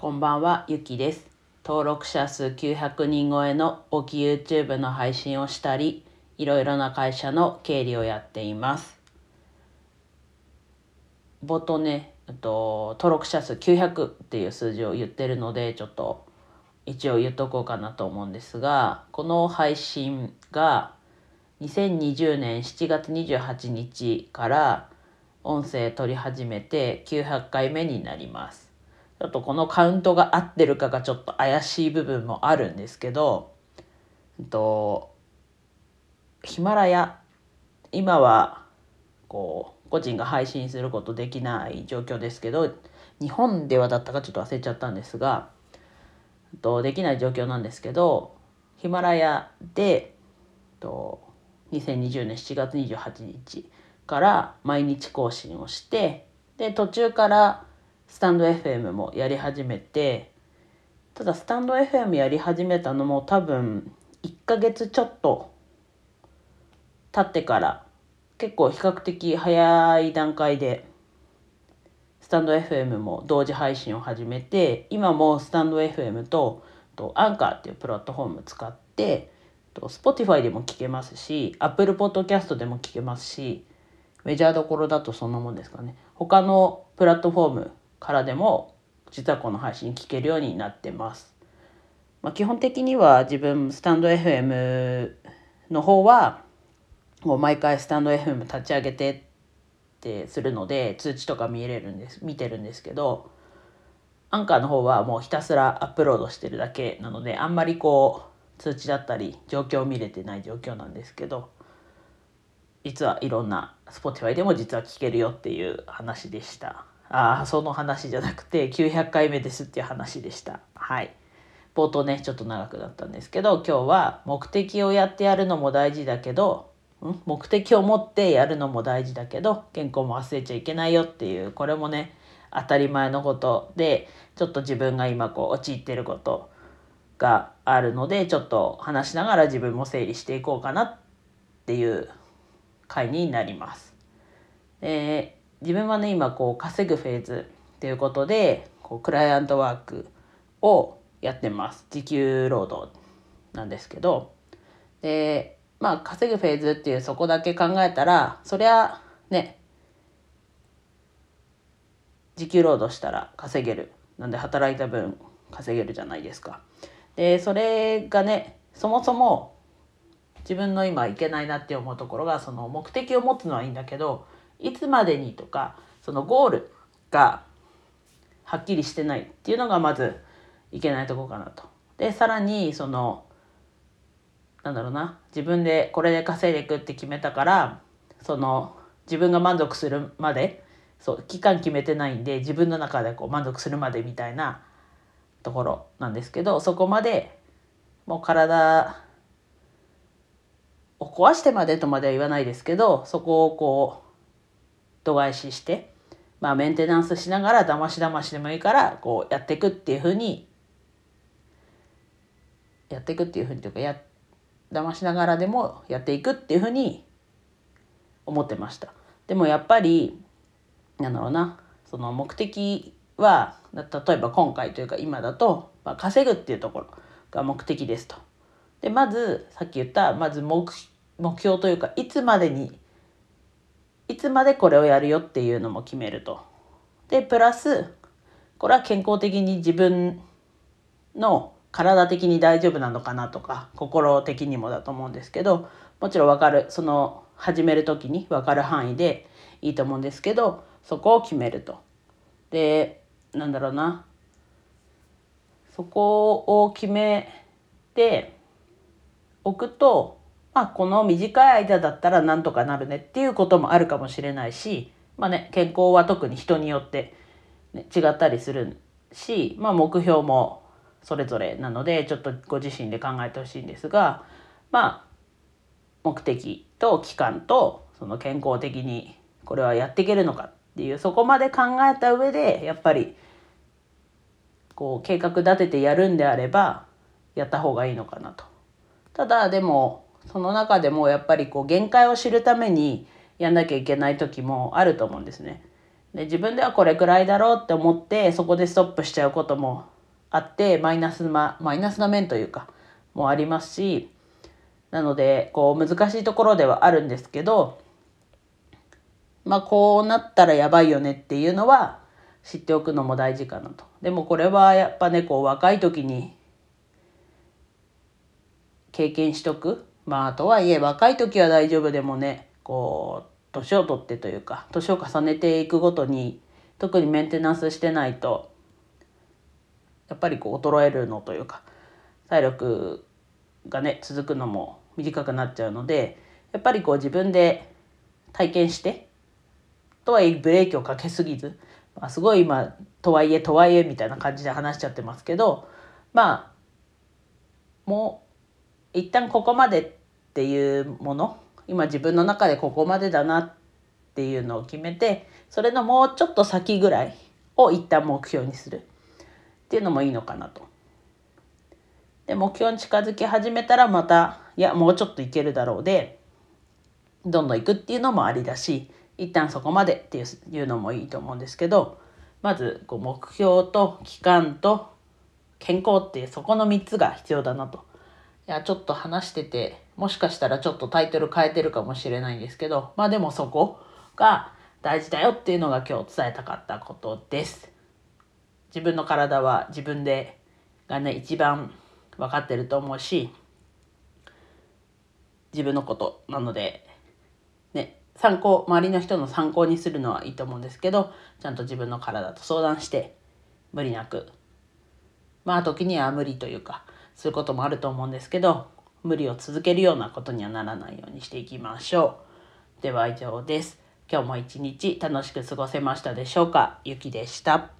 こんばんは、ゆきです。登録者数900人超えの大き YouTube の配信をしたり、いろいろな会社の経理をやっています。冒頭ね、と、登録者数900っていう数字を言ってるので、ちょっと一応言っとこうかなと思うんですが、この配信が2020年7月28日から音声取り始めて900回目になります。ちょっとこのカウントが合ってるかがちょっと怪しい部分もあるんですけど、えっと、ヒマラヤ、今はこう個人が配信することできない状況ですけど、日本ではだったかちょっと忘れちゃったんですが、と、できない状況なんですけど、ヒマラヤで、えっと、2020年7月28日から毎日更新をして、で、途中からスタンド FM もやり始めてただスタンド FM やり始めたのも多分1ヶ月ちょっと経ってから結構比較的早い段階でスタンド FM も同時配信を始めて今もスタンド FM ととアンカーっていうプラットフォーム使ってと Spotify でも聞けますし Apple Podcast でも聞けますしメジャーどころだとそんなもんですかね。他のプラットフォームからでも実はこの配信聞けるようになってます。まあ、基本的には自分スタンド FM の方はもう毎回スタンド FM 立ち上げてってするので通知とか見れるんです見てるんですけどアンカーの方はもうひたすらアップロードしてるだけなのであんまりこう通知だったり状況を見れてない状況なんですけど実はいろんな Spotify でも実は聞けるよっていう話でした。あ、その話じゃなくて、900回目ですっていう話でした。はい。冒頭ね、ちょっと長くなったんですけど、今日は目的をやってやるのも大事だけど、ん？目的を持ってやるのも大事だけど、健康も忘れちゃいけないよっていう、これもね、当たり前のことで、ちょっと自分が今こう、陥ってることがあるので、ちょっと話しながら自分も整理していこうかなっていう回になります。えー自分はね今こう稼ぐフェーズっていうことでこうクライアントワークをやってます。時給労働なんですけど。でまあ稼ぐフェーズっていうそこだけ考えたらそりゃね時給労働したら稼げる。なんで働いた分稼げるじゃないですか。でそれがねそもそも自分の今いけないなって思うところがその目的を持つのはいいんだけどいつまでにとかそのゴールがはっきりしてないっていうのがまずいけないとこかなと。でさらにそのなんだろうな自分でこれで稼いでいくって決めたからその自分が満足するまでそう期間決めてないんで自分の中でこう満足するまでみたいなところなんですけどそこまでもう体を壊してまでとまでは言わないですけどそこをこう度外視して、まあ、メンテナンスしながらだましだましでもいいからこうやっていくっていうふうにやっていくっていうふうにというかやだましながらでもやっていくっていうふうに思ってました。でもやっぱりなんだろうなその目的は例えば今回というか今だと、まあ、稼ぐっていうところが目的ですと。でまずさっき言ったまず目目標というかいつまでにいつまでこれをやるよっていうのも決めると。でプラスこれは健康的に自分の体的に大丈夫なのかなとか心的にもだと思うんですけどもちろん分かるその始める時に分かる範囲でいいと思うんですけどそこを決めると。でなんだろうなそこを決めておくとまあ、この短い間だったらなんとかなるねっていうこともあるかもしれないし、まあね、健康は特に人によって、ね、違ったりするし、まあ、目標もそれぞれなのでちょっとご自身で考えてほしいんですが、まあ、目的と期間とその健康的にこれはやっていけるのかっていうそこまで考えた上でやっぱりこう計画立ててやるんであればやった方がいいのかなと。ただでもその中でもやっぱりこう限界を知るためにやんなきゃいけない時もあると思うんですね。で自分ではこれくらいだろうって思ってそこでストップしちゃうこともあってマイナスなマイナスな面というかもありますしなのでこう難しいところではあるんですけどまあこうなったらやばいよねっていうのは知っておくのも大事かなと。でもこれはやっぱねこう若い時に経験しとくまあとはいえ若い時は大丈夫でもねこう年を取ってというか年を重ねていくごとに特にメンテナンスしてないとやっぱりこう衰えるのというか体力がね続くのも短くなっちゃうのでやっぱりこう自分で体験してとはいえブレーキをかけすぎず、まあ、すごい今とはいえとはいえみたいな感じで話しちゃってますけどまあもう一旦ここまでっていうもの今自分の中でここまでだなっていうのを決めてそれのもうちょっと先ぐらいを一旦目標にするっていうのもいいのかなと。で目標に近づき始めたらまたいやもうちょっといけるだろうでどんどん行くっていうのもありだし一旦そこまでっていうのもいいと思うんですけどまずこう目標と期間と健康っていうそこの3つが必要だなと。いやちょっと話しててもしかしたらちょっとタイトル変えてるかもしれないんですけどまあでもそこが大事だよっていうのが今日伝えたかったことです。自分の体は自分でがね一番分かってると思うし自分のことなのでね参考周りの人の参考にするのはいいと思うんですけどちゃんと自分の体と相談して無理なくまあ時には無理というかそういうこともあると思うんですけど無理を続けるようなことにはならないようにしていきましょう。では以上です。今日も一日楽しく過ごせましたでしょうか？ゆきでした。